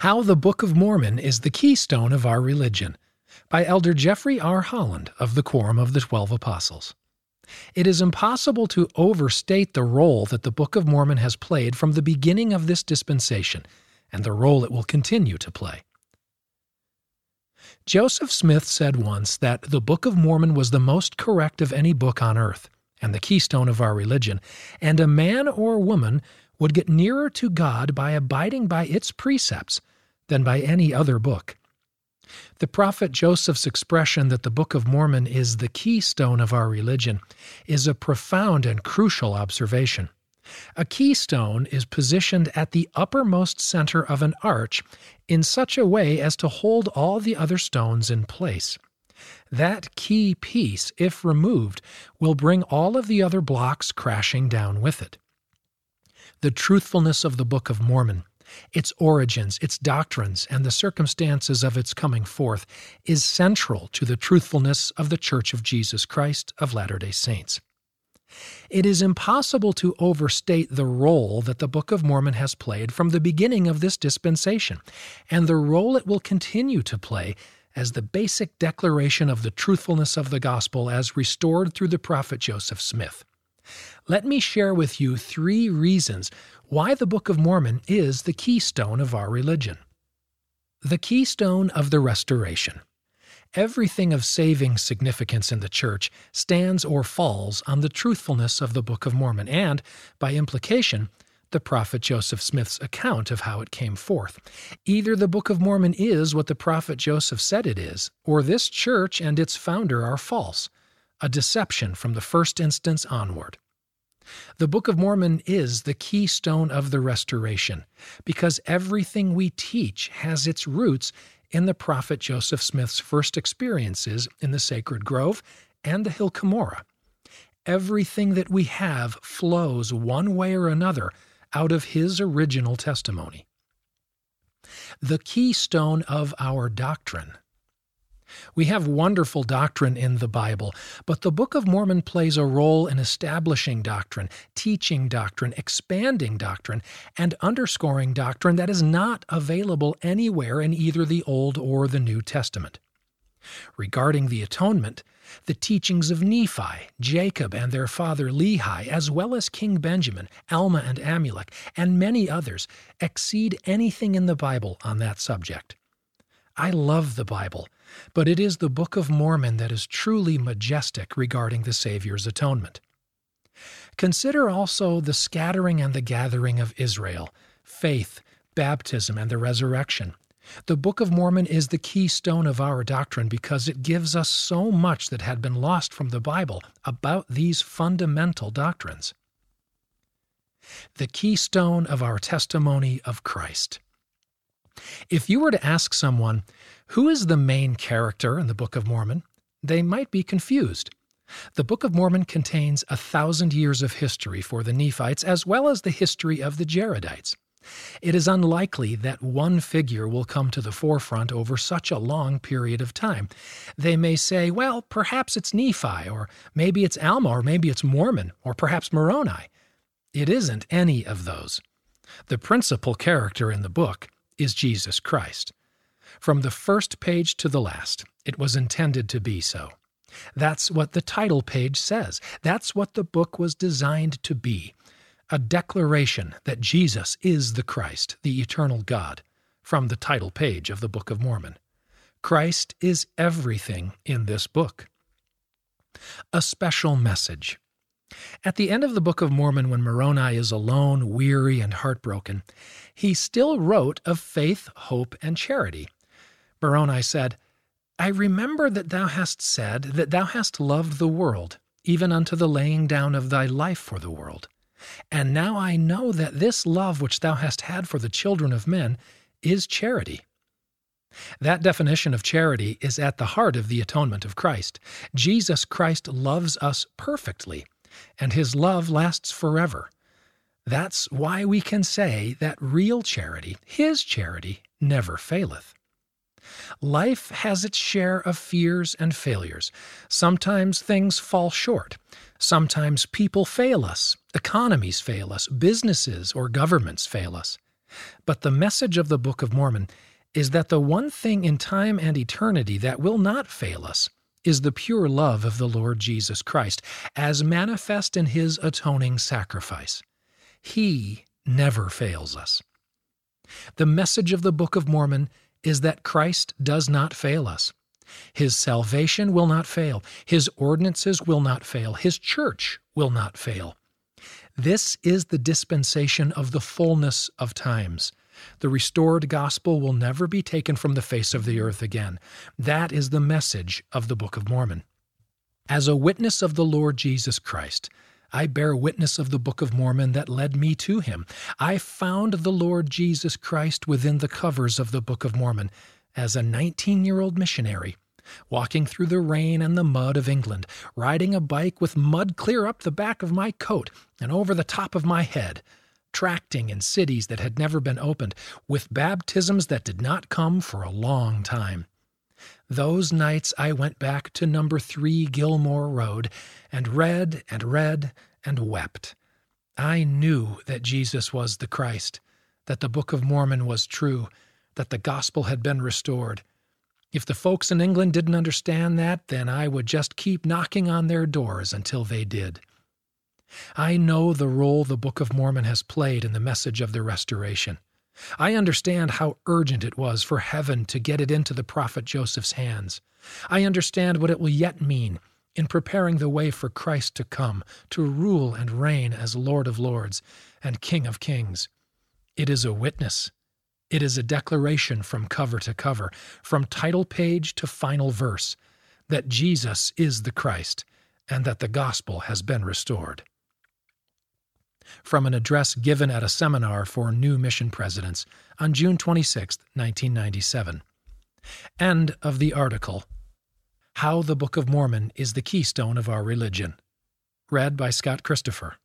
How the Book of Mormon is the Keystone of Our Religion by Elder Jeffrey R. Holland of the Quorum of the Twelve Apostles. It is impossible to overstate the role that the Book of Mormon has played from the beginning of this dispensation and the role it will continue to play. Joseph Smith said once that the Book of Mormon was the most correct of any book on earth and the keystone of our religion, and a man or woman would get nearer to God by abiding by its precepts than by any other book. The prophet Joseph's expression that the Book of Mormon is the keystone of our religion is a profound and crucial observation. A keystone is positioned at the uppermost center of an arch in such a way as to hold all the other stones in place. That key piece, if removed, will bring all of the other blocks crashing down with it. The truthfulness of the Book of Mormon, its origins, its doctrines, and the circumstances of its coming forth is central to the truthfulness of the Church of Jesus Christ of Latter day Saints. It is impossible to overstate the role that the Book of Mormon has played from the beginning of this dispensation, and the role it will continue to play as the basic declaration of the truthfulness of the gospel as restored through the prophet Joseph Smith. Let me share with you three reasons why the Book of Mormon is the keystone of our religion. The keystone of the restoration. Everything of saving significance in the Church stands or falls on the truthfulness of the Book of Mormon and, by implication, the prophet Joseph Smith's account of how it came forth. Either the Book of Mormon is what the prophet Joseph said it is, or this church and its founder are false, a deception from the first instance onward. The Book of Mormon is the keystone of the restoration because everything we teach has its roots in the prophet Joseph Smith's first experiences in the sacred grove and the hill Cumorah. Everything that we have flows one way or another out of his original testimony. The keystone of our doctrine. We have wonderful doctrine in the Bible, but the Book of Mormon plays a role in establishing doctrine, teaching doctrine, expanding doctrine, and underscoring doctrine that is not available anywhere in either the Old or the New Testament. Regarding the atonement, the teachings of Nephi, Jacob, and their father Lehi, as well as King Benjamin, Alma, and Amulek, and many others, exceed anything in the Bible on that subject. I love the Bible, but it is the Book of Mormon that is truly majestic regarding the Savior's atonement. Consider also the scattering and the gathering of Israel, faith, baptism, and the resurrection. The Book of Mormon is the keystone of our doctrine because it gives us so much that had been lost from the Bible about these fundamental doctrines. The keystone of our testimony of Christ. If you were to ask someone, who is the main character in the Book of Mormon? They might be confused. The Book of Mormon contains a thousand years of history for the Nephites as well as the history of the Jaredites. It is unlikely that one figure will come to the forefront over such a long period of time. They may say, well, perhaps it's Nephi, or maybe it's Alma, or maybe it's Mormon, or perhaps Moroni. It isn't any of those. The principal character in the book is Jesus Christ. From the first page to the last, it was intended to be so. That's what the title page says. That's what the book was designed to be a declaration that Jesus is the Christ, the eternal God, from the title page of the Book of Mormon. Christ is everything in this book. A special message. At the end of the Book of Mormon, when Moroni is alone, weary, and heartbroken, he still wrote of faith, hope, and charity. Moroni said, I remember that thou hast said that thou hast loved the world, even unto the laying down of thy life for the world. And now I know that this love which thou hast had for the children of men is charity. That definition of charity is at the heart of the atonement of Christ. Jesus Christ loves us perfectly, and his love lasts forever. That's why we can say that real charity, his charity, never faileth. Life has its share of fears and failures. Sometimes things fall short. Sometimes people fail us, economies fail us, businesses or governments fail us. But the message of the Book of Mormon is that the one thing in time and eternity that will not fail us is the pure love of the Lord Jesus Christ, as manifest in his atoning sacrifice. He never fails us. The message of the Book of Mormon is that Christ does not fail us. His salvation will not fail. His ordinances will not fail. His church will not fail. This is the dispensation of the fullness of times. The restored gospel will never be taken from the face of the earth again. That is the message of the Book of Mormon. As a witness of the Lord Jesus Christ, I bear witness of the Book of Mormon that led me to him. I found the Lord Jesus Christ within the covers of the Book of Mormon as a 19 year old missionary walking through the rain and the mud of England, riding a bike with mud clear up the back of my coat and over the top of my head, tracting in cities that had never been opened, with baptisms that did not come for a long time. Those nights I went back to number three Gilmore Road and read and read and wept. I knew that Jesus was the Christ, that the Book of Mormon was true, that the gospel had been restored. If the folks in England didn't understand that, then I would just keep knocking on their doors until they did. I know the role the Book of Mormon has played in the message of the restoration. I understand how urgent it was for heaven to get it into the prophet Joseph's hands. I understand what it will yet mean in preparing the way for Christ to come, to rule and reign as Lord of Lords and King of Kings. It is a witness it is a declaration from cover to cover, from title page to final verse, that Jesus is the Christ and that the gospel has been restored. From an address given at a seminar for new mission presidents on June 26, 1997. End of the article How the Book of Mormon is the Keystone of Our Religion. Read by Scott Christopher.